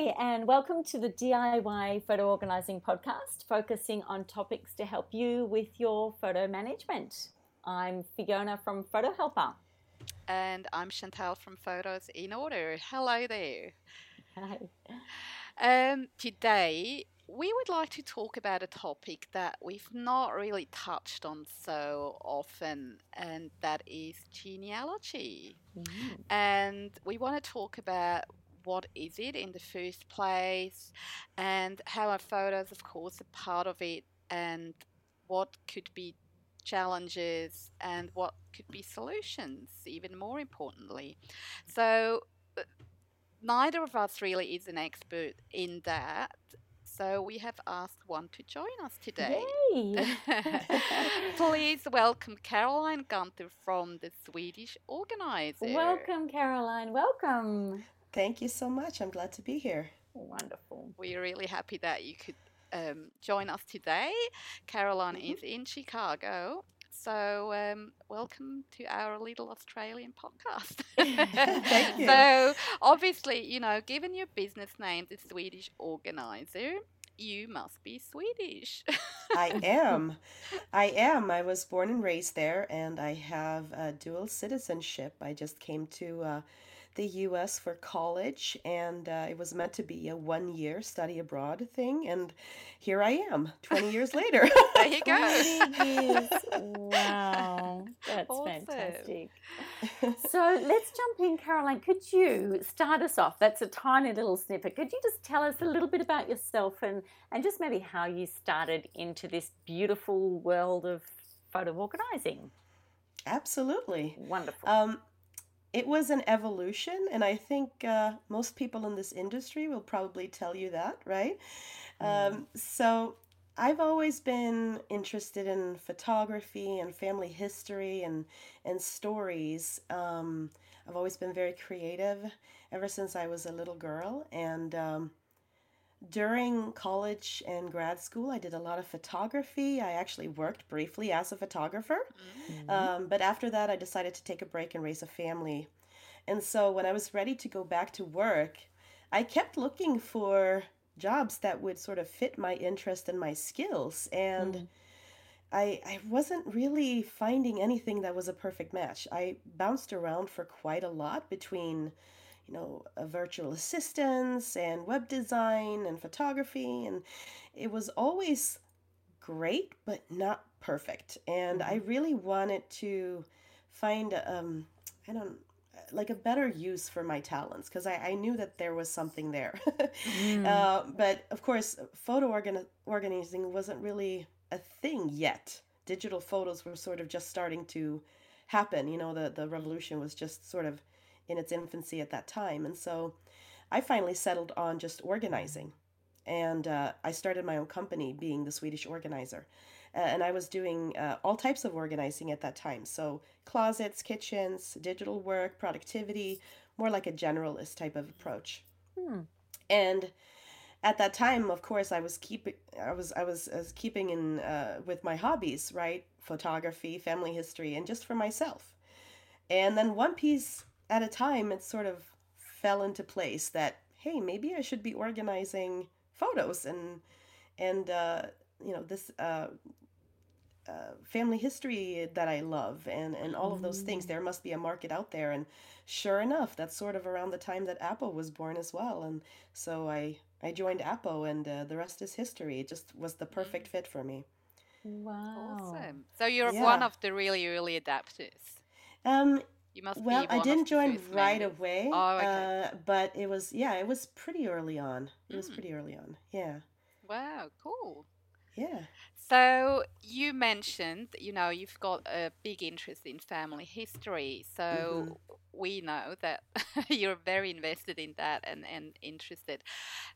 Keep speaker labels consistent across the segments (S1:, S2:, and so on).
S1: Hi, and welcome to the DIY Photo Organising Podcast, focusing on topics to help you with your photo management. I'm Fiona from Photo Helper.
S2: And I'm Chantal from Photos in Order. Hello there.
S1: Hi.
S2: Um, today, we would like to talk about a topic that we've not really touched on so often, and that is genealogy.
S1: Mm.
S2: And we want to talk about what is it in the first place and how are photos, of course, a part of it, and what could be challenges and what could be solutions, even more importantly. So, uh, neither of us really is an expert in that. So we have asked one to join us today. Please welcome Caroline Guntur from the Swedish Organizer.
S1: welcome, Caroline. Welcome.
S3: Thank you so much. I'm glad to be here.
S1: Wonderful.
S2: We're really happy that you could um, join us today. Caroline
S3: Mhm.
S2: is in Chicago. So, um, welcome to our little Australian podcast.
S3: Thank you.
S2: So, obviously, you know, given your business name, the Swedish Organizer, you must be Swedish.
S3: I am. I am. I was born and raised there, and I have a dual citizenship. I just came to uh, the US for college, and uh, it was meant to be a one year study abroad thing. And here I am, 20 years later.
S2: there you go.
S1: Wow, that's
S2: Awesome.
S1: fantastic. So let's jump in, Caroline. Could you start us off? That's a tiny little snippet. Could you just tell us a little bit about yourself and, and just maybe how you started into this beautiful world of photo organising?
S3: Absolutely.
S1: Wonderful.
S3: Um, it was an evolution, and I think uh, most people in this industry will probably tell you that, right? Um, so I've always been interested in photography and family history and and stories. Um, I've always been very creative ever since I was a little girl, and um, during college and grad school, I did a lot of photography. I actually worked briefly as a photographer.
S1: Mhm.
S3: Um, but after that, I decided to take a break and raise a family. And so when I was ready to go back to work, I kept looking for jobs that would sort of fit my interest and my skills. And
S1: Mm.
S3: I, I wasn't really finding anything that was a perfect match. I bounced around for quite a lot between, you know, virtual assistants and web design and photography. And it was always great, but not perfect. And I really wanted to find, um, I don't, like a better use for my talents because I, I knew that there was something there.
S1: Mm.
S3: uh, but of course, photo organ- organizing wasn't really a thing yet. Digital photos were sort of just starting to happen. You know, the, the revolution was just sort of in its infancy at that time. And so I finally settled on just organizing. And uh, I started my own company, being the Swedish organizer. Uh, and I was doing uh, all types of organizing at that time. So closets, kitchens, digital work, productivity, more like a generalist type of approach.
S1: Hmm.
S3: And at that time, of course, I was keeping, I was, I was, I was keeping in uh, with my hobbies, right? Photography, family history, and just for myself. And then one piece at a time, it sort of fell into place that hey, maybe I should be organizing photos and and uh, you know this uh, uh, family history that I love and and all of those things.
S1: Mm.
S3: There must be a market out there, and sure enough, that's sort of around the time that APPO was born as well. And so I I joined APPO, and uh, the rest is history. It just was the perfect fit for me.
S1: Wow.
S2: Awesome. So, you're
S3: Yeah.
S2: one of the really early adapters.
S3: Um,
S2: You must
S3: well, I didn't join right away,
S2: Oh, okay.
S3: uh, but it was yeah, it was pretty early on. It was
S2: Mm.
S3: pretty early on. Yeah,
S2: Wow, cool.
S3: yeah.
S2: So you mentioned, you know, you've got a big interest in family history. So
S3: Mm-hmm.
S2: we know that you're very invested in that and, and interested,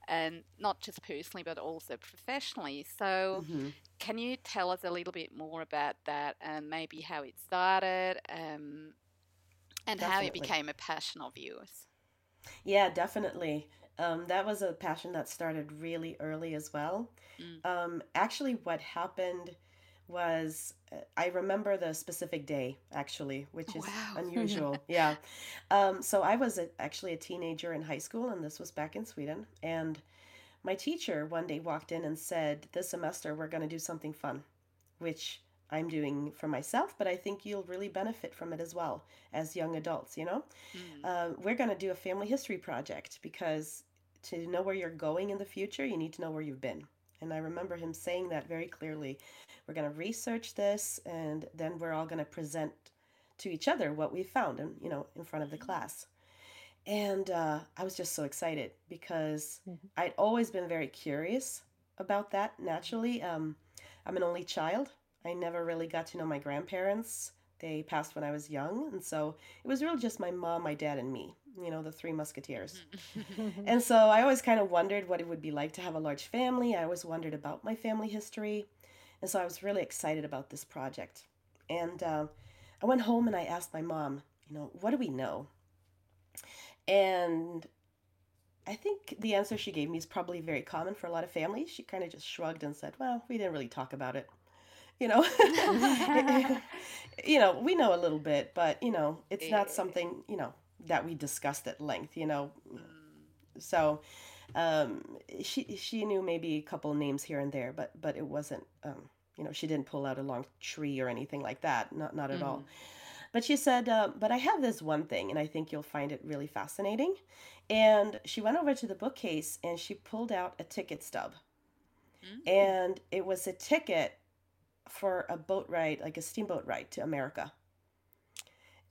S2: and not just personally, but also professionally. So
S3: hmm
S2: can you tell us a little bit more about that and maybe how it started um, and how it became a passion of yours?
S3: Yeah, definitely. Um, that was a passion that started really early as well.
S2: Mm.
S3: Um, actually, what happened was uh, I remember the specific day actually, which is
S2: Wow.
S3: unusual. yeah. Um, so I was a, actually a teenager in high school, and this was back in Sweden. And my teacher one day walked in and said, This semester we're going to do something fun, which I'm doing for myself, but I think you'll really benefit from it as well as young adults, you know?
S2: Mm.
S3: Uh, we're going to do a family history project because to know where you're going in the future, you need to know where you've been. And I remember him saying that very clearly. We're going to research this and then we're all going to present to each other what we found and you know in front of the class and uh, i was just so excited because
S1: Mhm.
S3: i'd always been very curious about that naturally um, i'm an only child i never really got to know my grandparents they passed when i was young and so it was really just my mom my dad and me you know the three musketeers and so I always kind of wondered what it would be like to have a large family. I always wondered about my family history. And so I was really excited about this project. And uh, I went home and I asked my mom, you know, what do we know? And I think the answer she gave me is probably very common for a lot of families. She kind of just shrugged and said, well, we didn't really talk about it. You know, you know, we know a little bit, but you know, it's not something, you know, that we discussed at length, you know,
S2: Mm.
S3: so um, she she knew maybe a couple names here and there, but but it wasn't um, you know she didn't pull out a long tree or anything like that, not not at all.
S2: Mhm.
S3: But she said, uh, but I have this one thing, and I think you'll find it really fascinating. And she went over to the bookcase and she pulled out a ticket stub,
S2: Mm.
S3: and it was a ticket for a boat ride, like a steamboat ride to America.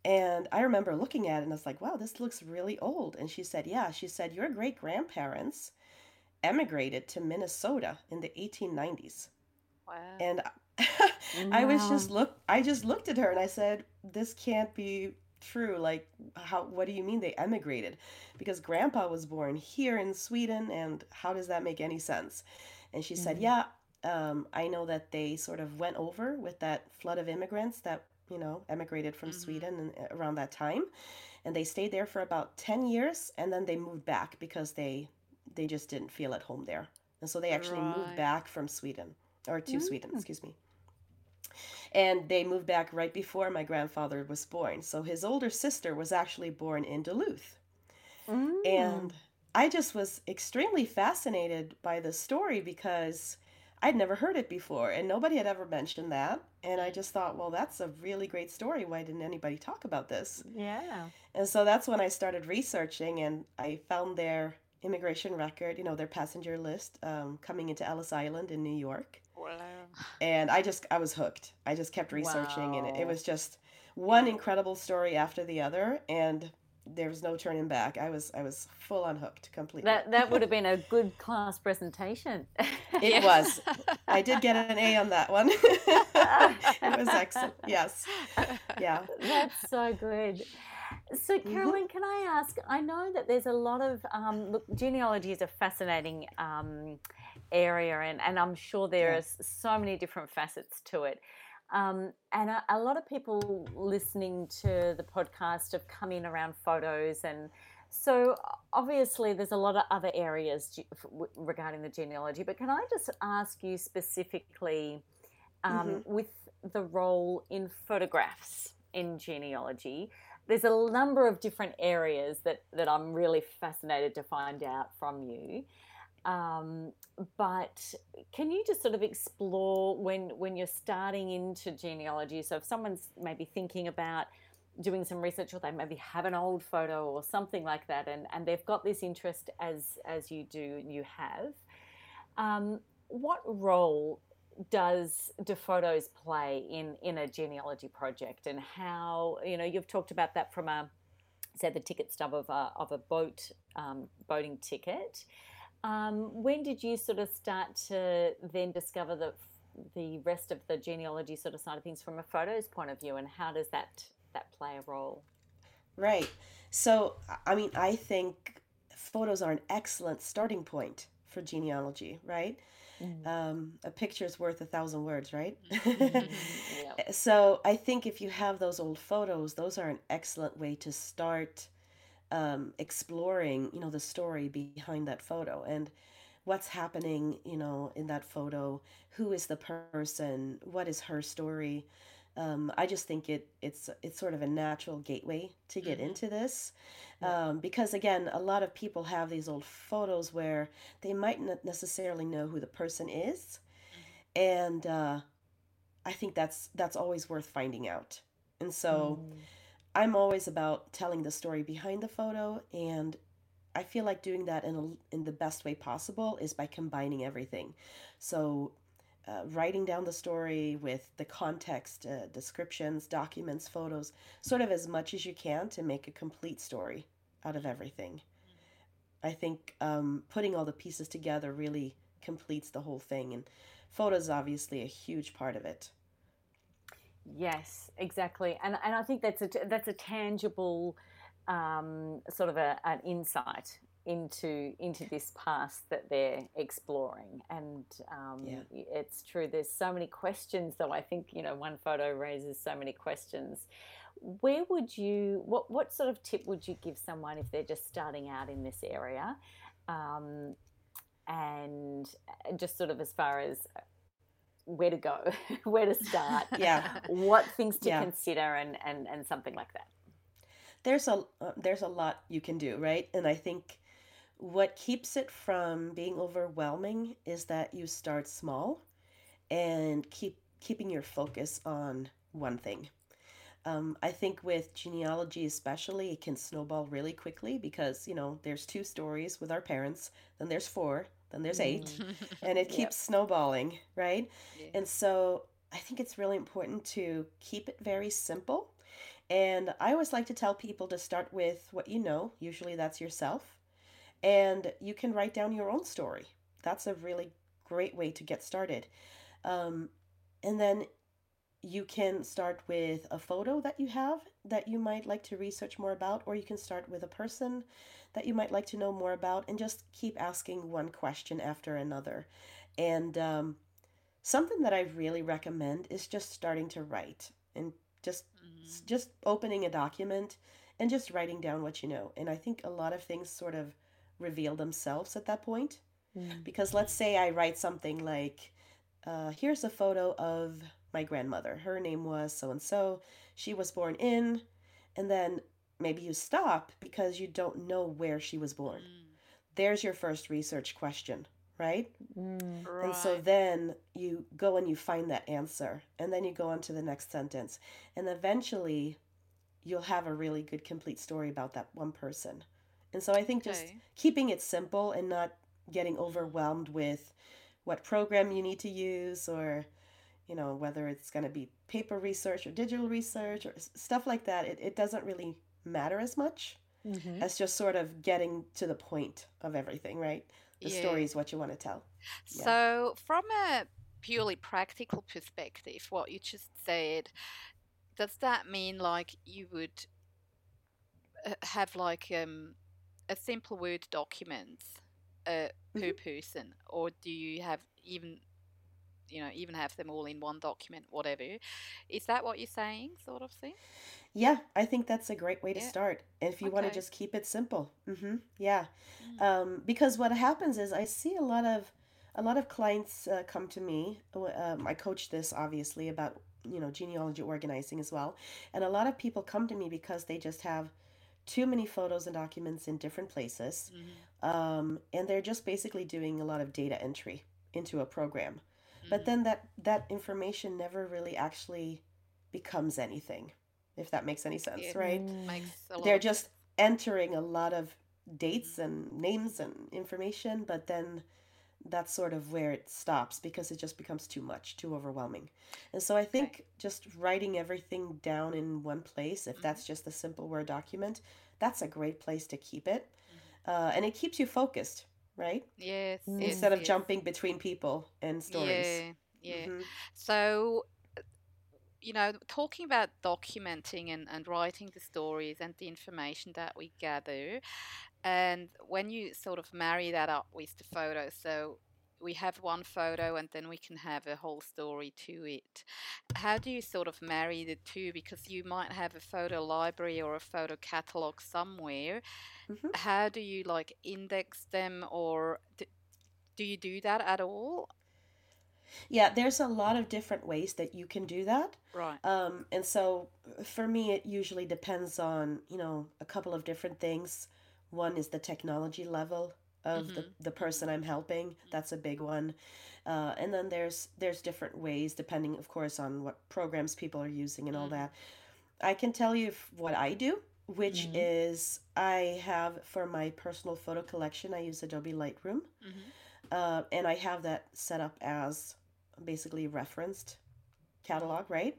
S3: And I remember looking at it and I was like, wow, this looks really old. And she said, yeah, she said, your great grandparents emigrated to Minnesota in the 1890s.
S2: Wow.
S3: And I was just look I just looked at her and I said, this can't be true. Like how what do you mean they emigrated? Because grandpa was born here in Sweden and how does that make any sense? And she said,
S1: Mhm.
S3: yeah, um, I know that they sort of went over with that flood of immigrants that you know emigrated from
S2: Mhm.
S3: Sweden and uh, around that time, and they stayed there for about ten years, and then they moved back because they they just didn't feel at home there, and so they actually moved back from Sweden or to Sweden,
S1: Mm.
S3: excuse me. And they moved back right before my grandfather was born. So his older sister was actually born in Duluth.
S1: Mm.
S3: And I just was extremely fascinated by the story because I'd never heard it before and nobody had ever mentioned that. And I just thought, well, that's a really great story. Why didn't anybody talk about this?
S1: yeah.
S3: And so that's when I started researching and I found their immigration record, you know, their passenger list um, coming into Ellis Island in New York.
S2: Wow.
S3: And I just, I was hooked. I just kept researching and it, it was just one incredible story after the other. And there was no turning back. I was, I was full on hooked completely.
S1: That that would have been a good class presentation.
S3: It was. I did get an A on that one. it was excellent. Yes. Yeah.
S1: That's so good. So,
S3: Mhm.
S1: Caroline, can I ask? I know that there's a lot of um, look. Genealogy is a fascinating um, area, and, and I'm sure there
S3: Yeah.
S1: are so many different facets to it. Um, and a, a lot of people listening to the podcast have come in around photos, and so obviously there's a lot of other areas ge- f- w- regarding the genealogy. But can I just ask you specifically um,
S3: Mhm.
S1: with the role in photographs in genealogy? There's a number of different areas that, that I'm really fascinated to find out from you. Um, but can you just sort of explore when when you're starting into genealogy? So if someone's maybe thinking about doing some research or they maybe have an old photo or something like that and, and they've got this interest as as you do you have, um, what role does do photos play in in a genealogy project and how you know you've talked about that from a say the ticket stub of a of a boat um, boating ticket. Um, when did you sort of start to then discover the the rest of the genealogy sort of side of things from a photos point of view, and how does that that play a role?
S3: Right. So, I- mean, I think photos are an excellent starting point for genealogy, right? Um, a picture's worth a thousand words, right?
S1: yeah.
S3: so I think if you have those old photos, those are an excellent way to start um, exploring, you know, the story behind that photo. And what's happening, you know, in that photo, who is the person, what is her story. Um, I just think it it's it's sort of a natural gateway to get
S2: hmm
S3: into this, um, because again, a lot of people have these old photos where they might not necessarily know who the person is, and uh, I think that's that's always worth finding out. And so
S1: Mm.
S3: I'm always about telling the story behind the photo, and I feel like doing that in a, in the best way possible is by combining everything. So, uh, writing down the story with the context, uh, descriptions, documents, photos, sort of as much as you can to make a complete story out of everything. I think um, putting all the pieces together really completes the whole thing, and photos obviously a huge part of it.
S1: Yes, exactly, and and I think that's a that's a tangible um, sort of a, an insight into into this past that they're exploring, and um,
S3: Yeah.
S1: it's true. There's so many questions, though. I think you know one photo raises so many questions. Where would you what what sort of tip would you give someone if they're just starting out in this area? Um, and uh, just sort of as far as where to go, where to start,
S3: Yeah,
S1: what things to
S3: yeah.
S1: consider, and and and something like that.
S3: There's a uh, there's a lot you can do, right? And I think what keeps it from being overwhelming is that you start small and keep keeping your focus on one thing. Um, I think with genealogy especially, it can snowball really quickly because, you know, there's two stories with our parents, then there's four, then there's eight,
S1: Mm,
S3: and it
S1: yep.
S3: keeps snowballing, right?
S2: yeah.
S3: And so I think it's really important to keep it very simple. And I always like to tell people to start with what you know, usually that's yourself, and you can write down your own story. That's a really great way to get started. Um, and then you can start with a photo that you have that you might like to research more about, or you can start with a person that you might like to know more about, and just keep asking one question after another. And um, something that I really recommend is just starting to write and just
S2: Mm,
S3: just opening a document and just writing down what you know. And I think a lot of things sort of reveal themselves at that point.
S1: Mm.
S3: Because let's say I write something like, uh, here's a photo of my grandmother. Her name was so and so. She was born in, and then maybe you stop because you don't know where she was born.
S2: mm,
S3: There's your first research question, right?
S1: Mm.
S3: And so then you go and you find that answer, and then you go on to the next sentence. And eventually you'll have a really good complete story about that one person. And so I think just
S2: Okay.
S3: keeping it simple and not getting overwhelmed with what program you need to use or you know whether it's going to be paper research or digital research or stuff like that it, it doesn't really matter as much.
S1: Mhm.
S3: as just sort of getting to the point of everything right? The
S2: Yeah.
S3: story is what you want to tell. Yeah.
S2: So, from a purely practical perspective, what you just said, does that mean like you would uh, have like um, a simple Word document uh, per person, or do you have even you know even have them all in one document, whatever? Is that what you're saying, sort of thing?
S3: Yeah, I think that's a great way to
S2: Yeah.
S3: start. If you want to just keep it simple. hmm Yeah.
S2: Mm.
S3: Um, because what happens is I see a lot of a lot of clients uh, come to me. Um, I coach this obviously about, you know, genealogy organizing as well. And a lot of people come to me because they just have too many photos and documents in different places.
S2: Mhm.
S3: Um, and they're just basically doing a lot of data entry into a program. But then that that information never really actually becomes anything, if that makes any sense,
S2: It
S3: right? They're just entering a lot of dates
S2: Mhm.
S3: and names and information, but then that's sort of where it stops because it just becomes too much, too overwhelming. And so I
S2: Okay.
S3: think just writing everything down in one place, if
S2: Mhm.
S3: that's just a simple Word document, that's a great place to keep it.
S2: Mhm.
S3: Uh, and it keeps you focused, right?
S2: Yes, yes,
S1: Mm.
S3: Instead of
S2: yes.
S3: jumping between people and stories.
S2: Yeah, yeah.
S3: hmm
S2: So, you know, talking about documenting and, and writing the stories and the information that we gather, and when you sort of marry that up with the photos, so we have one photo and then we can have a whole story to it. How do you sort of marry the two? Because you might have a photo library or a photo catalog somewhere.
S3: hmm
S2: How do you like index them or Do you do that at all?
S3: Yeah, there's a lot of different ways that you can do that.
S2: Right.
S3: Um, and so for me, it usually depends on, you know, a couple of different things. One is the technology level of the,
S2: Mm-hmm.
S3: the person I'm helping. That's a big one. Uh, and then there's there's different ways depending, of course, on what programs people are using and all
S2: Mm-hmm.
S3: that. I can tell you what I do, which
S1: Mhm.
S3: is I have for my personal photo collection, I use Adobe Lightroom.
S2: hmm
S3: Uh, and I have that set up as basically referenced catalog, right?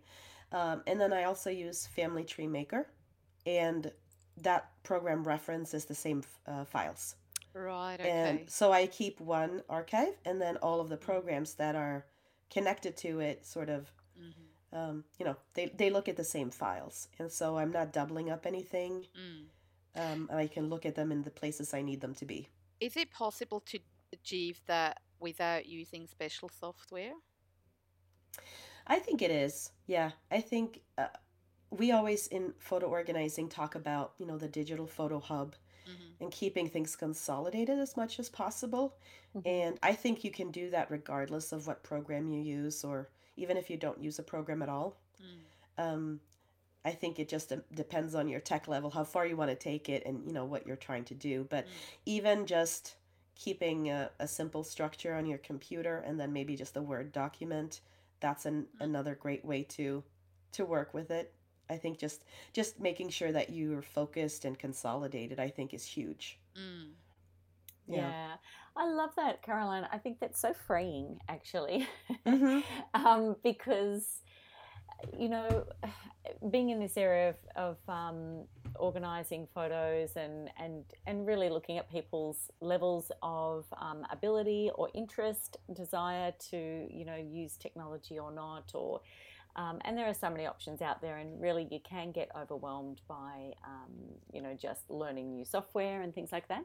S3: Um, and then I also use Family Tree Maker, and that program references the same uh, files.
S2: Right. Okay.
S3: And so I keep one archive, and then all of the programs that are connected to it sort of,
S2: hmm
S3: um, you know, they, they look at the same files. And so I'm not doubling up anything.
S2: Mm.
S3: Um, and I can look at them in the places I need them to be.
S2: Is it possible to achieve that without using special software?
S3: I think it is. Yeah, I think uh, we always in photo organizing talk about you know the digital photo hub and keeping things consolidated as much as possible.
S1: Mhm.
S3: And I think you can do that regardless of what program you use, or even if you don't use a program at all.
S2: Mm.
S3: Um, I think it just depends on your tech level, how far you want to take it, and you know what you're trying to do. But
S2: Mm.
S3: even just keeping a, a simple structure on your computer and then maybe just a Word document, that's an,
S2: Mm.
S3: another great way to to work with it. I think just just making sure that you're focused and consolidated, I think, is huge.
S2: Mm.
S3: Yeah.
S1: Yeah. I love that, Caroline. I think that's so freeing, actually,
S3: Mhm.
S1: um, because you know, being in this area of, of um, organizing photos and, and and really looking at people's levels of um, ability or interest, desire to you know use technology or not, or um, and there are so many options out there, and really you can get overwhelmed by um, you know just learning new software and things like that.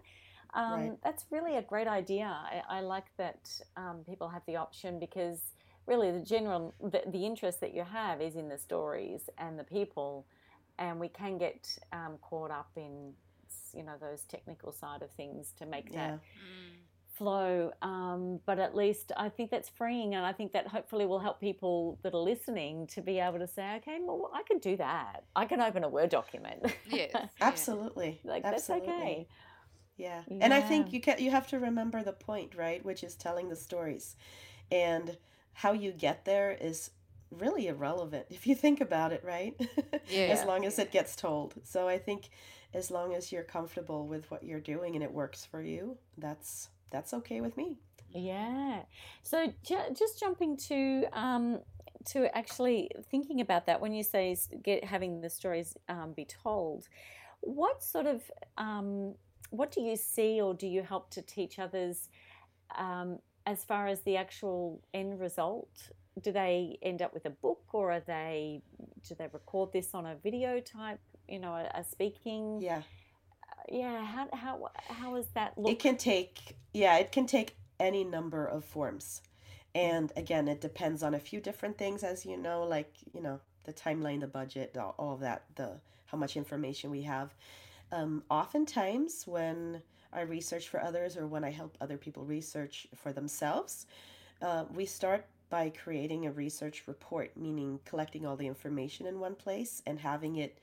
S1: Um,
S3: Right.
S1: That's really a great idea. I, I like that um, people have the option because really the general the, the interest that you have is in the stories and the people, and we can get um, caught up in you know those technical side of things to make
S3: Yeah.
S1: that
S2: Mm.
S1: Flow. Um, but at least I think that's freeing, and I think that hopefully will help people that are listening to be able to say, okay, well, I can do that. I can open a Word document.
S2: Yes. yeah.
S3: Absolutely.
S1: like
S3: Absolutely.
S1: that's okay.
S3: Yeah. And I think you can you have to remember the point, right? Which is telling the stories. And how you get there is really irrelevant if you think about it, right?
S2: Yeah.
S3: as long as it gets told. So I think as long as you're comfortable with what you're doing and it works for you, that's that's okay with me.
S1: Yeah. So ju- just jumping to um, to actually thinking about that when you say get having the stories um, be told, what sort of um, what do you see or do you help to teach others um, as far as the actual end result? Do they end up with a book or are they do they record this on a video type? You know, a, a speaking.
S3: Yeah.
S1: Yeah. How how how is that look?
S3: It can take yeah, it can take any number of forms. And again, it depends on a few different things as you know, like, you know, the timeline, the budget, all, all of that, the how much information we have. Um, oftentimes when I research for others or when I help other people research for themselves, uh, we start by creating a research report, meaning collecting all the information in one place and having it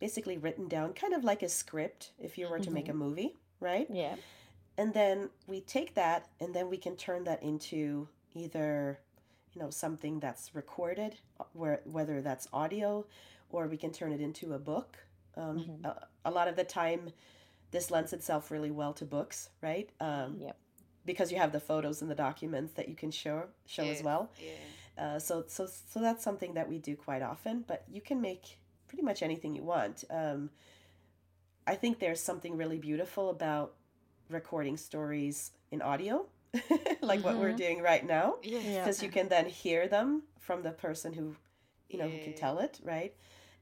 S3: basically written down, kind of like a script if you were to make a movie, right?
S1: yeah.
S3: And then we take that and then we can turn that into either, you know, something that's recorded, uh, where whether that's audio, or we can turn it into a book. Um,
S1: Mhm.
S3: a, a lot of the time, this lends itself really well to books, right? Um,
S1: Yep.
S3: Because you have the photos and the documents that you can show show as well.
S2: Yeah.
S3: Uh, so so so that's something that we do quite often. But you can make pretty much anything you want. Um, I think there's something really beautiful about recording stories in audio, like what we're
S1: Mhm.
S3: doing right now,
S2: Yes.
S1: Yeah.
S3: because you can then hear them from the person who, you know, who can tell it, right?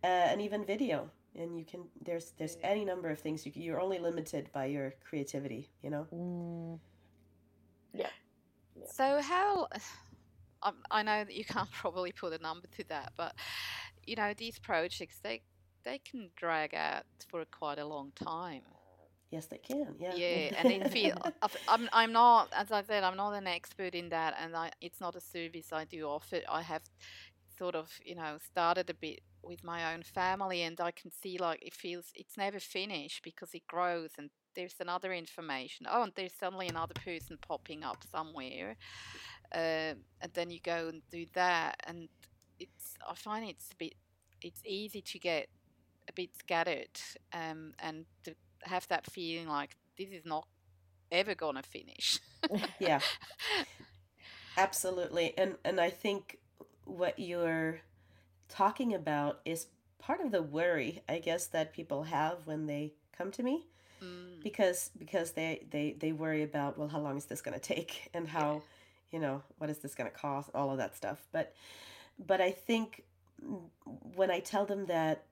S3: Uh, and even video, and you can there's there's
S2: Yeah.
S3: any number of things you can, you're only limited by your creativity, you know.
S1: Mm.
S2: So how? Um, I know that you can't probably put a number to that, but you know these projects they they can drag out for quite a long time.
S3: Yes, they can. Yeah.
S2: Yeah, and it feel I'm I'm not as I said I'm not an expert in that, and I it's not a service I do offer. I have sort of you know started a bit with my own family, and I can see like it feels it's never finished because it grows and there's another information. Oh, and there's suddenly another person popping up somewhere, uh, and then you go and do that, and it's I find it's a bit it's easy to get a bit scattered um, and to have that feeling like this is not ever gonna finish.
S3: Yeah, absolutely. And and I think what you're talking about is part of the worry, I guess, that people have when they come to me
S2: mm,
S3: because because they they they worry about, well, how long is this going to take and
S2: yeah.
S3: how, you know, what is this going to cost, all of that stuff. But but I think mm, when I tell them that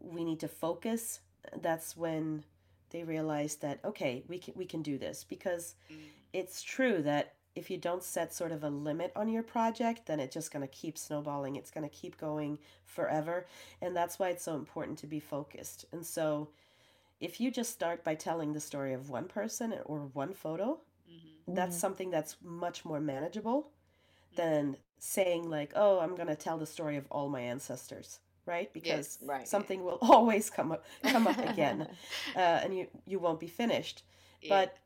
S3: we need to focus, that's when they realize that okay, we can we can do this because
S2: Mm,
S3: it's true that if you don't set sort of a limit on your project, then it's just going to keep snowballing. It's going to keep going forever. And that's why it's so important to be focused. And so if you just start by telling the story of one person or one photo,
S2: mhm,
S3: that's
S1: Mm,
S3: something that's much more manageable. Than saying like, "Oh, I'm going to tell the story of all my ancestors." Right? Because
S2: Yes,
S1: right.
S3: something will always come up come up again, uh, and you you won't be finished.
S2: yeah,
S3: But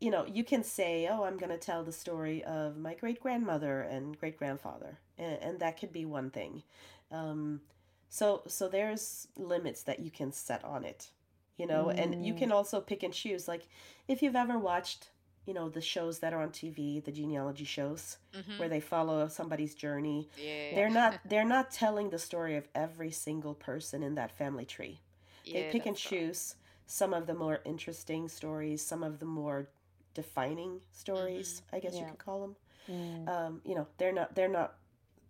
S3: you know, you can say, "Oh, I'm going to tell the story of my great grandmother and great grandfather," and, and that could be one thing. Um, so, so there's limits that you can set on it, you know, and you
S1: Mm,
S3: can also pick and choose. Like, if you've ever watched, you know, the shows that are on TV, the genealogy shows, where
S2: mhm,
S3: they follow somebody's journey,
S2: yeah,
S3: they're not they're not telling the story of every single person in that family tree. They
S2: yeah,
S3: pick and
S2: that's right.
S3: choose some of the more interesting stories, some of the more defining stories,
S2: Mhm,
S3: I guess you
S1: yeah.
S3: could call them.
S1: Mm,
S3: Um, you know, they're not they're not,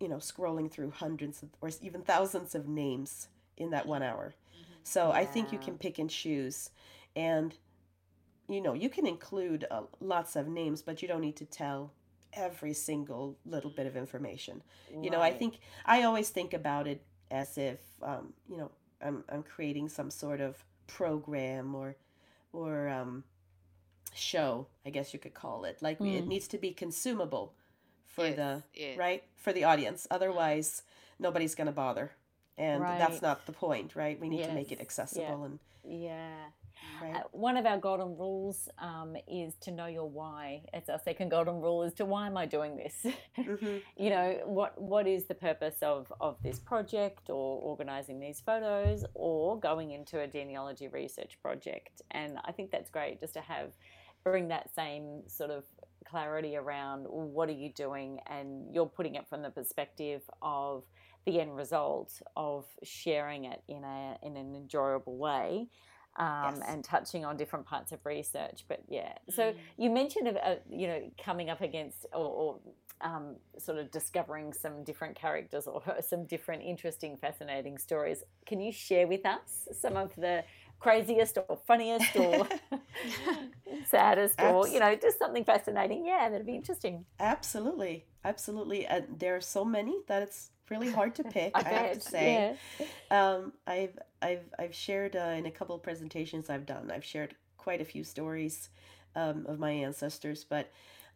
S3: you know, scrolling through hundreds of, or even thousands of names in that one
S2: mhm,
S3: hour.
S2: mhm,
S3: So I think you can pick and choose, and you know, you can include uh, lots of names, but you don't need to tell every single little bit of
S2: mm,
S3: information. You know, I think I always think about it as if um, you know, I'm I'm creating some sort of program or or um show, I guess you could call it. Like we, it
S1: Mm,
S3: needs to be consumable for
S2: yes,
S3: the
S2: yes,
S3: right for the audience.
S2: mm,
S3: Otherwise, nobody's going to bother. And that's not the point, right? We need to make it
S1: Yeah.
S3: accessible and
S1: Yeah.
S3: Right.
S1: Uh, one of our golden rules um, is to know your why. It's our second golden rule is to why am I doing this?
S3: hmm
S1: you know, what what is the purpose of of this project or organizing these photos or going into a genealogy research project? And I think that's great just to have bring that same sort of clarity around what are you doing and you're putting it from the perspective of the end result of sharing it in a in an enjoyable way um,
S3: Yes.
S1: and touching on different parts of research. But yeah, so
S2: mm,
S1: you mentioned uh, you know coming up against or, or um, sort of discovering some different characters or some different interesting, fascinating stories. Can you share with us some of the craziest or funniest or saddest or you know just something fascinating? Yeah, that'd be interesting.
S3: absolutely, absolutely. And there are so many that it's really hard to pick.
S1: I
S3: I have to say.
S1: Yeah.
S3: Um, I've I've I've shared uh, in a couple of presentations I've done. I've shared quite a few stories um, of my ancestors, but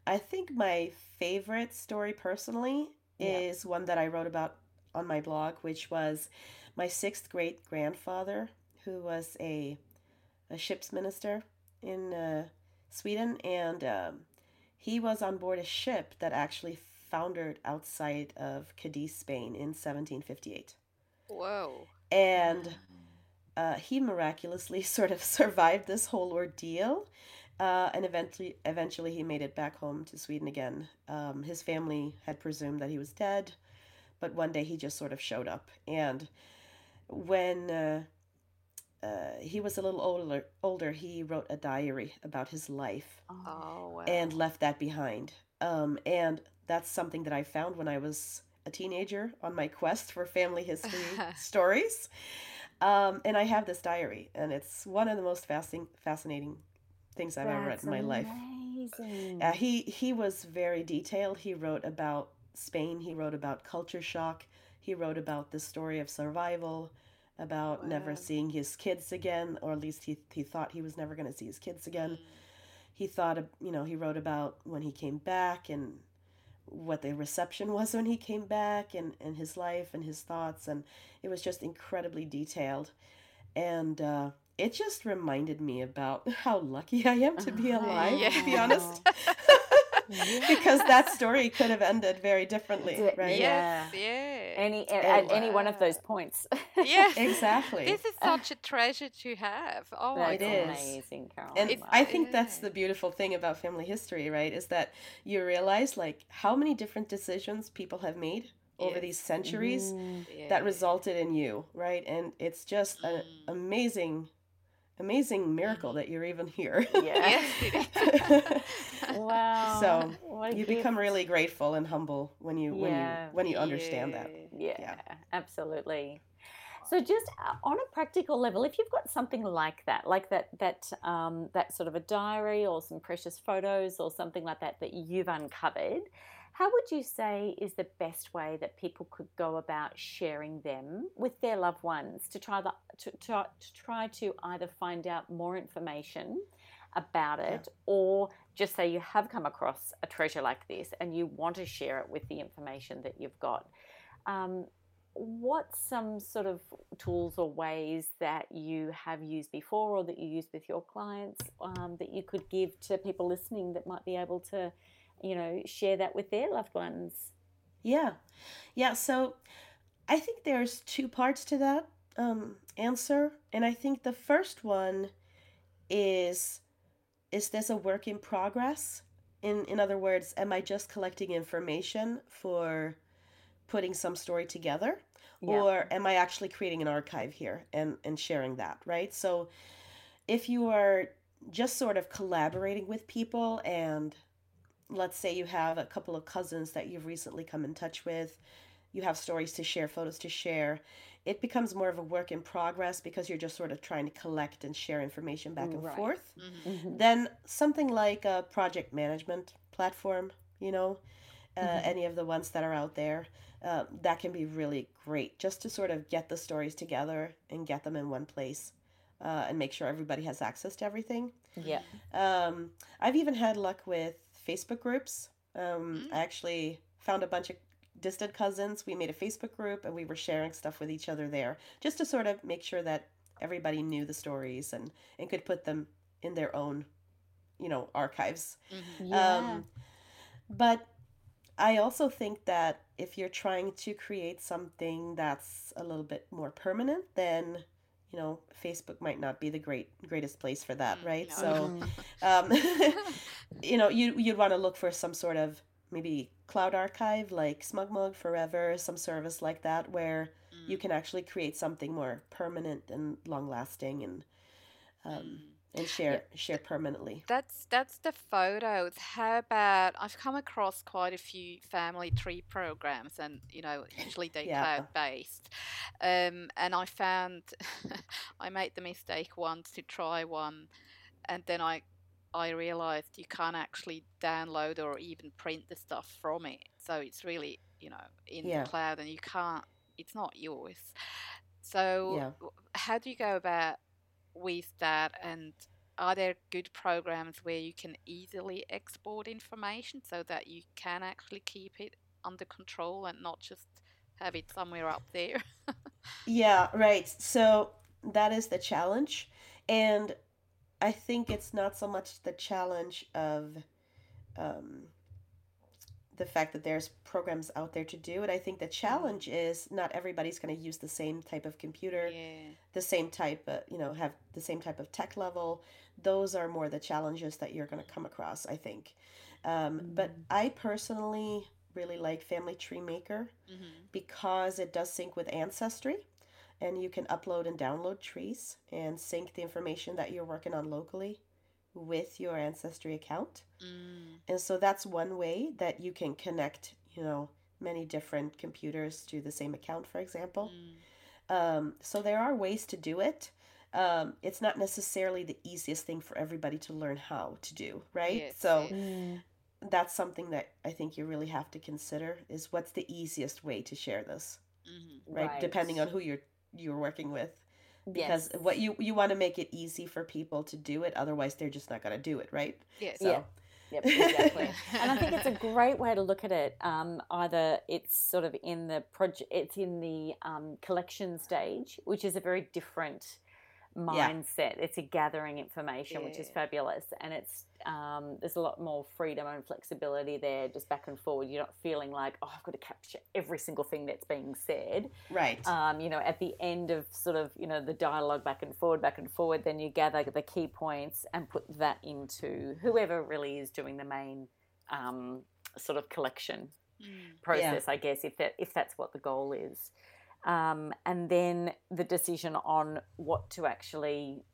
S3: I think my favorite story personally
S1: Yeah.
S3: is one that I wrote about on my blog, which was my sixth great grandfather, who was a a ship's minister in uh, Sweden, and um, he was on board a ship that actually foundered outside of Cadiz, Spain, in 1758
S2: Whoa.
S3: and uh, he miraculously sort of survived this whole ordeal uh, and eventually eventually he made it back home to sweden again. Um, his family had presumed that he was dead but one day he just sort of showed up. And when uh, uh, he was a little older older he wrote a diary about his life
S1: Oh,
S2: Oh
S3: and left that behind. Um, and that's something that i found when i was a teenager on my quest for family history stories um, and I have this diary, and it's one of the most fascinating fascinating things I've ever read in my life.
S1: amazing.
S3: Uh, he he was very detailed. He wrote about Spain. He wrote about culture shock. He wrote about the story of survival. about never seeing his kids again, or at least he he thought he was never going to see his kids again.
S2: Mm.
S3: He thought, you know, he wrote about when he came back and what the reception was when he came back and, and his life and his thoughts and it was just incredibly detailed and uh, it just reminded me about how lucky I am to be alive, to be honest. Because that story could have ended very differently,
S1: D-
S3: right?
S2: Yes,
S1: Yeah.
S2: Yeah.
S1: Any at, at any one of those points.
S2: Yes.
S3: Exactly.
S2: This is such a treasure to have. Oh my
S1: That's
S3: It is.
S1: amazing, Caroline.
S3: And
S2: It's-
S3: I think that's the beautiful thing about family history, right? Is that you realize like how many different decisions people have made over
S2: Yes.
S3: these centuries
S1: Mm.
S2: Yeah.
S3: that resulted in you, right? And it's just an
S2: Mm.
S3: amazing, amazing miracle that you're even here.
S1: Yeah.
S2: Yes, it is.
S1: Wow.
S3: So, you become really grateful and humble when you when
S1: Yeah.
S3: you when you understand that.
S2: Yeah.
S1: Yeah,
S3: Yeah.
S1: absolutely. So, just uh, on a practical level, if you've got something like that, like that, that, um, that sort of a diary or some precious photos or something like that that you've uncovered, how would you say is the best way that people could go about sharing them with their loved ones to try the, to, to, to try to either find out more information about
S3: Yeah.
S1: it or just say you have come across a treasure like this and you want to share it with the information that you've got. Um, what's some sort of tools or ways that you have used before or that you use with your clients um, that you could give to people listening that might be able to, you know, share that with their loved ones?
S3: Yeah. Yeah, so I think there's two parts to that um answer, and I think the first one is is this a work in progress? In in other words, am I just collecting information for putting some story together? or am I actually creating an archive here and and sharing that, right? So if you are just sort of collaborating with people and let's say you have a couple of cousins that you've recently come in touch with, you have stories to share, photos to share, it becomes more of a work in progress because you're just sort of trying to collect and share information back and
S1: Right.
S3: forth
S2: Mhm.
S1: Mhm.
S3: then something like a project management platform you know uh,
S1: Mhm.
S3: any of the ones that are out there uh, that can be really great just to sort of get the stories together and get them in one place uh, and make sure everybody has access to everything
S1: Yeah.
S3: um, i've even had luck with facebook groups um,
S2: Mm.
S3: i actually found a bunch of distant cousins we made a facebook group and we were sharing stuff with each other there just to sort of make sure that everybody knew the stories and, and could put them in their own you know archives
S2: Mhm.
S1: Yeah.
S3: um, but i also think that if you're trying to create something that's a little bit more permanent then you know facebook might not be the great greatest place for that
S2: Mm,
S3: right
S2: no.
S3: so um, you know you, you'd want to look for some sort of maybe cloud archive like smugmug forever some service like that where you
S2: Mm.
S3: can actually create something more permanent and long lasting and um,
S2: Mm.
S3: and share share permanently
S2: That's that's the photos. How about I've come across quite a few family tree programs, and you know usually they're
S3: Yeah.
S2: cloud based. Um, and I found I made the mistake once to try one, and then I I realized you can't actually download or even print the stuff from it. So it's really you know in
S3: Yeah.
S2: the cloud, and you can't. It's not yours. So
S3: Yeah.
S2: how do you go about with that and are there good programs where you can easily export information so that you can actually keep it under control and not just have it somewhere up there?
S3: Yeah, right. So that is the challenge. And I think it's not so much the challenge of um, the fact that there's programs out there to do it. I think the challenge is not everybody's going to use the same type of computer,
S2: yeah.
S3: the same type, of, you know, have the same type of tech level. Those are more the challenges that you're going to come across, I think. Um, But
S1: Mm.
S3: I personally really like Family Tree Maker
S2: hmm
S3: because it does sync with Ancestry and you can upload and download trees and sync the information that you're working on locally with your Ancestry account.
S2: Mm.
S3: And so that's one way that you can connect, you know, many different computers to the same account, for example.
S2: Mm.
S3: Um, so there are ways to do it. Um, it's not necessarily the easiest thing for everybody to learn how to do, right?
S2: Yes,
S3: so
S2: yes.
S1: Mm.
S3: that's something that I think you really have to consider is what's the easiest way to share this
S2: Mhm.
S3: right? Depending on who you're you're working with because yes. what you you want to make it easy for people to do it otherwise they're just not going to do it right
S2: yes
S1: so. yeah Yep, exactly. and I think it's a great way to look at it. Um, either it's sort of in the project, it's in the um, collection stage, which is a very different mindset. Yeah. It's a gathering information, yeah. which is fabulous, and it's um, there's a lot more freedom and flexibility there, just back and forward. You're not feeling like oh, I've got to capture every single thing that's being said.
S3: Right.
S1: Um, you know, at the end of sort of you know the dialogue back and forward, back and forward, then you gather the key points and put that into whoever really is doing the main um, sort of collection mm. process. Yeah. I guess if that if that's what the goal is um, and then the decision on what to actually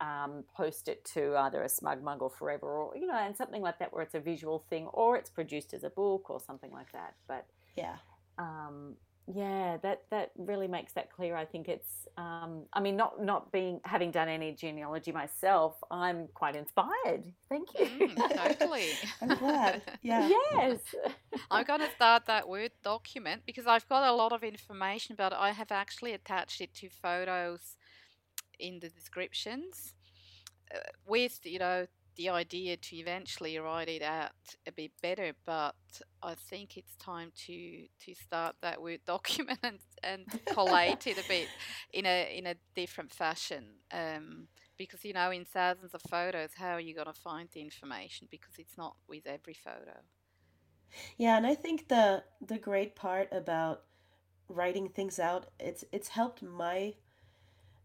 S1: um, post it to either a SmugMug or forever or you know and something like that where it's a visual thing or it's produced as a book or something like that. But
S3: yeah.
S1: um, yeah, that that really makes that clear. I think it's. Um, I mean, not not being having done any genealogy myself, I'm quite inspired. Thank you.
S2: Mm, totally.
S3: I'm glad. Yeah.
S1: Yes.
S2: I'm going to start that Word document because I've got a lot of information, but I have actually attached it to photos in the descriptions uh, with you know the idea to eventually write it out a bit better, but I think it's time to to start that Word document and, and collate it a bit in a in a different fashion. Um, because you know, in thousands of photos, how are you going to find the information? Because it's not with every photo.
S3: Yeah, and I think the the great part about writing things out, it's it's helped my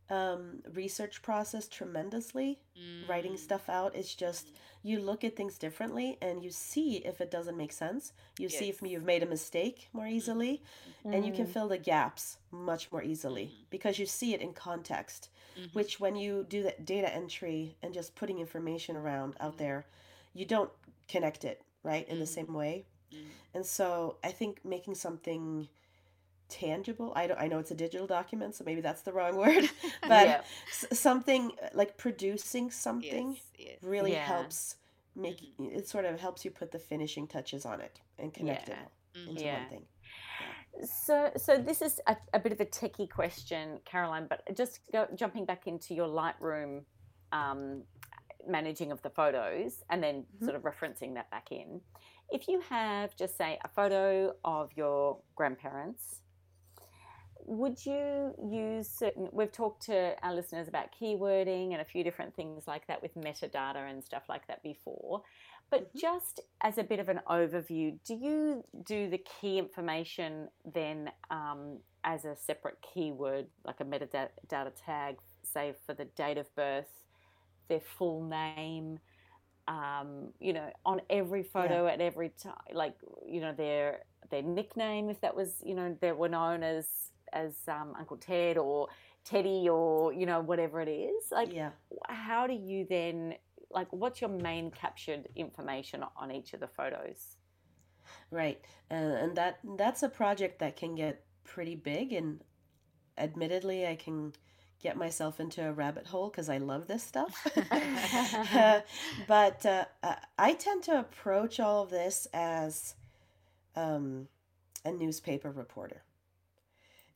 S3: um, research process tremendously. Mm. Writing stuff out is just you look at things differently and you see if it doesn't make sense. You yes. see if you've made a mistake more mm-hmm. easily, mm. and you can mm. fill the gaps much more easily mm. because you see it in context. Mm-hmm. Which, when you do that data entry and just putting information around out mm-hmm. there, you don't connect it right in the mm-hmm. same way. Mm. And so, I think making something tangible i don't i know it's a digital document so maybe that's the wrong word but yeah. s- something uh, like producing something yes, yes. really yeah. helps make mm-hmm. it sort of helps you put the finishing touches on it and connect yeah. it mm-hmm. into one thing
S1: so, so this is a, a, bit of a techie question, Caroline. But just go, jumping back into your Lightroom um, managing of the photos, and then mm-hmm. sort of referencing that back in. If you have just say a photo of your grandparents would you use certain we've talked to our listeners about keywording and a few different things like that with metadata and stuff like that before but mm-hmm. just as a bit of an overview do you do the key information then um, as a separate keyword like a metadata tag say for the date of birth their full name um, you know on every photo yeah. at every time like you know their their nickname if that was you know they were known as as um, Uncle Ted or Teddy or you know whatever it is. Like, yeah. how do you then like what's your main captured information on each of the photos?
S3: Right, uh, and that that's a project that can get pretty big, and admittedly, I can get myself into a rabbit hole because I love this stuff. uh, but uh, I tend to approach all of this as um, a newspaper reporter.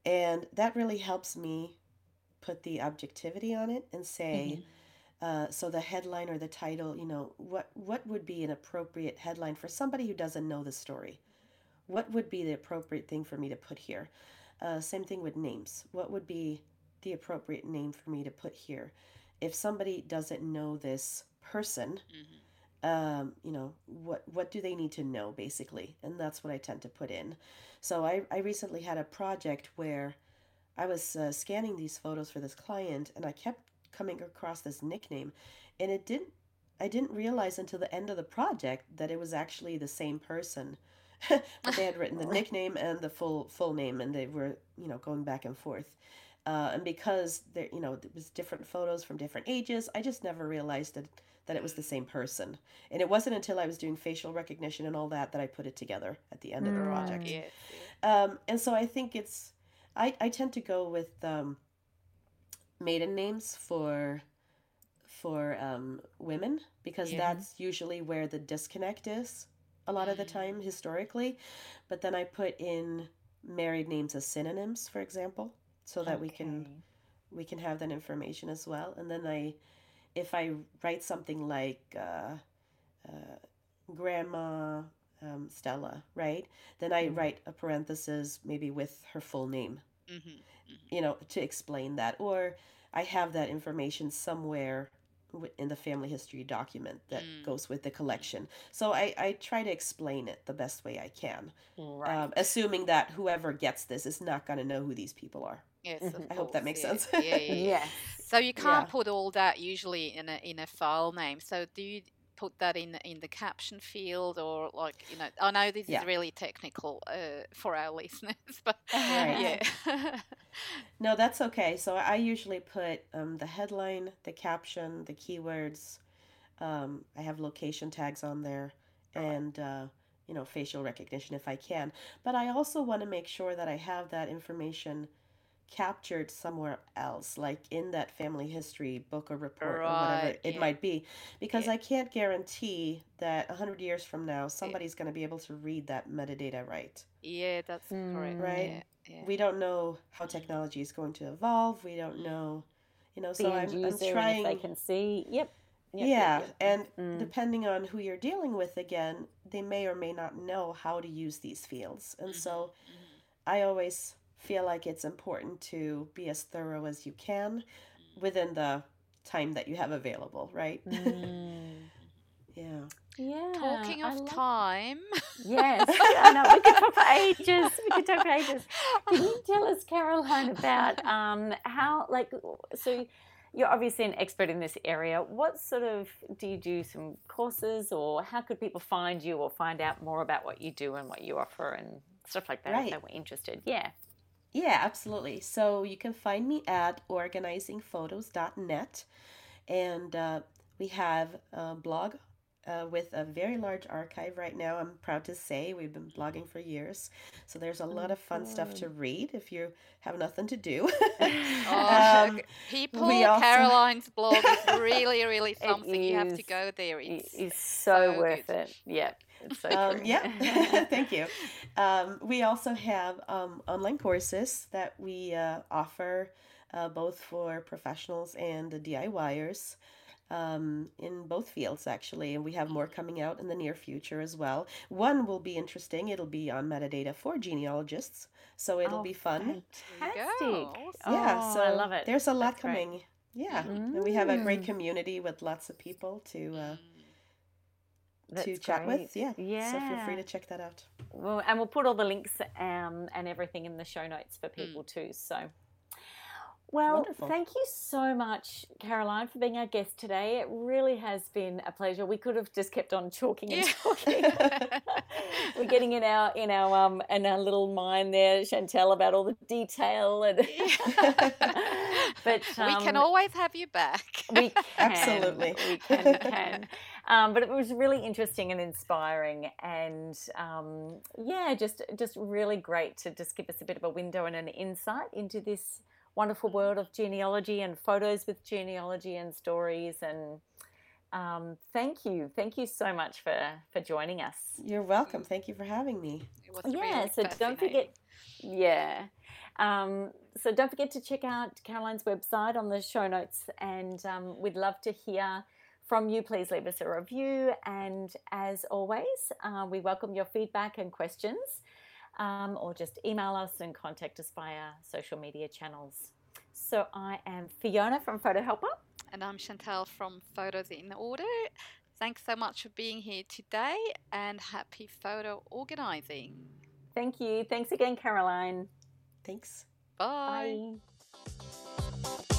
S3: And that really helps me put the objectivity on it and say, mm-hmm. uh, so the headline or the title, you know, what, what would be an appropriate headline for somebody who doesn't know the story? What would be the appropriate thing for me to put here? Uh, same thing with names. What would be the appropriate name for me to put here? If somebody doesn't know this person, mm-hmm um, you know what what do they need to know basically? And that's what i tend to put in. So i, I recently had a project where i was uh, scanning these photos for this client and i kept coming across this nickname and it didn't i didn't realize until the end of the project that it was actually the same person. But they had written the nickname and the full full name and they were you know going back and forth uh, and because there you know it was different photos from different ages i just never realized that that it was the same person. And it wasn't until I was doing facial recognition and all that that I put it together at the end of the project.
S2: Yeah.
S3: Um, and so I think it's, I, I tend to go with um, maiden names for for um, women because yeah. that's usually where the disconnect is a lot of the mm. time historically. But then I put in married names as synonyms, for example. So that we can we can have that information as well. And then I, if I write something like uh, uh, Grandma um, Stella, right? Then I
S1: Mhm.
S3: write a parenthesis maybe with her full name,
S2: hmm
S3: you know, to explain that. Or I have that information somewhere in the family history document that
S2: Mm.
S3: goes with the collection. So I, I try to explain it the best way I can,
S1: Right.
S3: um, assuming that whoever gets this is not going to know who these people are.
S2: Yes,
S1: Mhm.
S3: I hope that makes
S2: yeah.
S3: sense.
S2: Yeah, yeah, yeah.
S1: yes.
S2: So you can't
S3: Yeah.
S2: put all that usually in a in a file name. So do you put that in in the caption field or like you know? I know this
S3: Yeah.
S2: is really technical uh, for our listeners, but
S3: Right.
S2: yeah.
S3: No, that's okay. So I usually put um, the headline, the caption, the keywords. Um, I have location tags on there, and uh, you know facial recognition if I can. But I also want to make sure that I have that information captured somewhere else, like in that family history book or report or whatever it
S2: yeah.
S3: might be, because
S2: Yeah.
S3: I can't guarantee that a hundred years from now somebody's going to be able to read that metadata right.
S2: yeah, that's correct.
S3: Right.
S2: Yeah, yeah.
S3: We don't know how technology is going to evolve. We don't know, you know.
S1: the
S3: So I'm, I'm
S1: if
S3: trying.
S1: they can see. Yep. Yep, yep,
S3: yeah,
S1: yep.
S3: and
S1: Mm.
S3: depending on who you're dealing with, again, they may or may not know how to use these fields, and so
S2: Mhm.
S3: I always feel like it's important to be as thorough as you can within the time that you have available, right?
S1: Mm.
S3: yeah.
S1: Yeah.
S2: Talking of
S1: love-
S2: time,
S1: Yes, I know. We could talk for ages. We could talk for ages. Can you tell us, Caroline, about um, how, like, so you're obviously an expert in this area. What sort of do you do some courses, or how could people find you or find out more about what you do and what you offer and stuff like that if they were interested? Yeah.
S3: Yeah, absolutely. So you can find me at organizingphotos.net, and uh, we have a blog uh, with a very large archive right now. I'm proud to say we've been blogging for years, so there's a lot
S1: Oh,
S3: of fun stuff to read if you have nothing to do.
S2: Oh,
S3: Um,
S2: people,
S3: also-
S2: Caroline's blog is really, really something. You have to go there.
S1: It
S2: It's
S1: so,
S2: so
S1: worth
S2: good.
S1: it. Yep. It's so
S3: Um, yeah, thank you. Um, we also have um, online courses that we uh, offer uh, both for professionals and the DIYers um, in both fields, actually. And we have more coming out in the near future as well. One will be interesting, it'll be on metadata for genealogists, so it'll
S1: Oh,
S3: be fun.
S1: Fantastic.
S2: go.
S3: yeah,
S1: Oh,
S3: so
S1: I love it.
S3: there's a lot
S1: That's great.
S3: coming. Yeah, and we have a great
S1: Mm.
S3: community with lots of people to uh,
S2: Mm.
S3: to
S1: That's
S3: chat
S1: great.
S3: with. Yeah,
S1: Yeah.
S3: so feel free to check that out.
S1: Well, and we'll put all the links um, and everything in the show notes for people too. So, well,
S3: Wonderful.
S1: thank you so much, Caroline, for being our guest today. It really has been a pleasure. We could have just kept on talking and
S2: Yeah.
S1: talking. We're getting in our in our um in our little mind there, Chantel, about all the detail and. but
S2: we can
S1: um,
S2: always have you back.
S1: we can.
S3: Absolutely.
S1: We can. We can. Um, but it was really interesting and inspiring, and um, yeah, just just really great to just give us a bit of a window and an insight into this wonderful world of genealogy and photos with genealogy and stories. And um, thank you, thank you so much for for joining us.
S3: You're welcome. Thank you for having me.
S1: Yeah,
S2: really
S1: so don't forget. Yeah. Um, so don't forget to check out Caroline's website on the show notes, and um, we'd love to hear from you. Please leave us a review, and as always, uh, we welcome your feedback and questions, um, or just email us and contact us via social media channels. So I am Fiona from Photo Helper.
S2: And I'm Chantal from Photos in Order. Thanks so much for being here today and happy photo organizing.
S1: Thank you. Thanks again, Caroline.
S3: Thanks.
S2: Bye.
S1: Bye.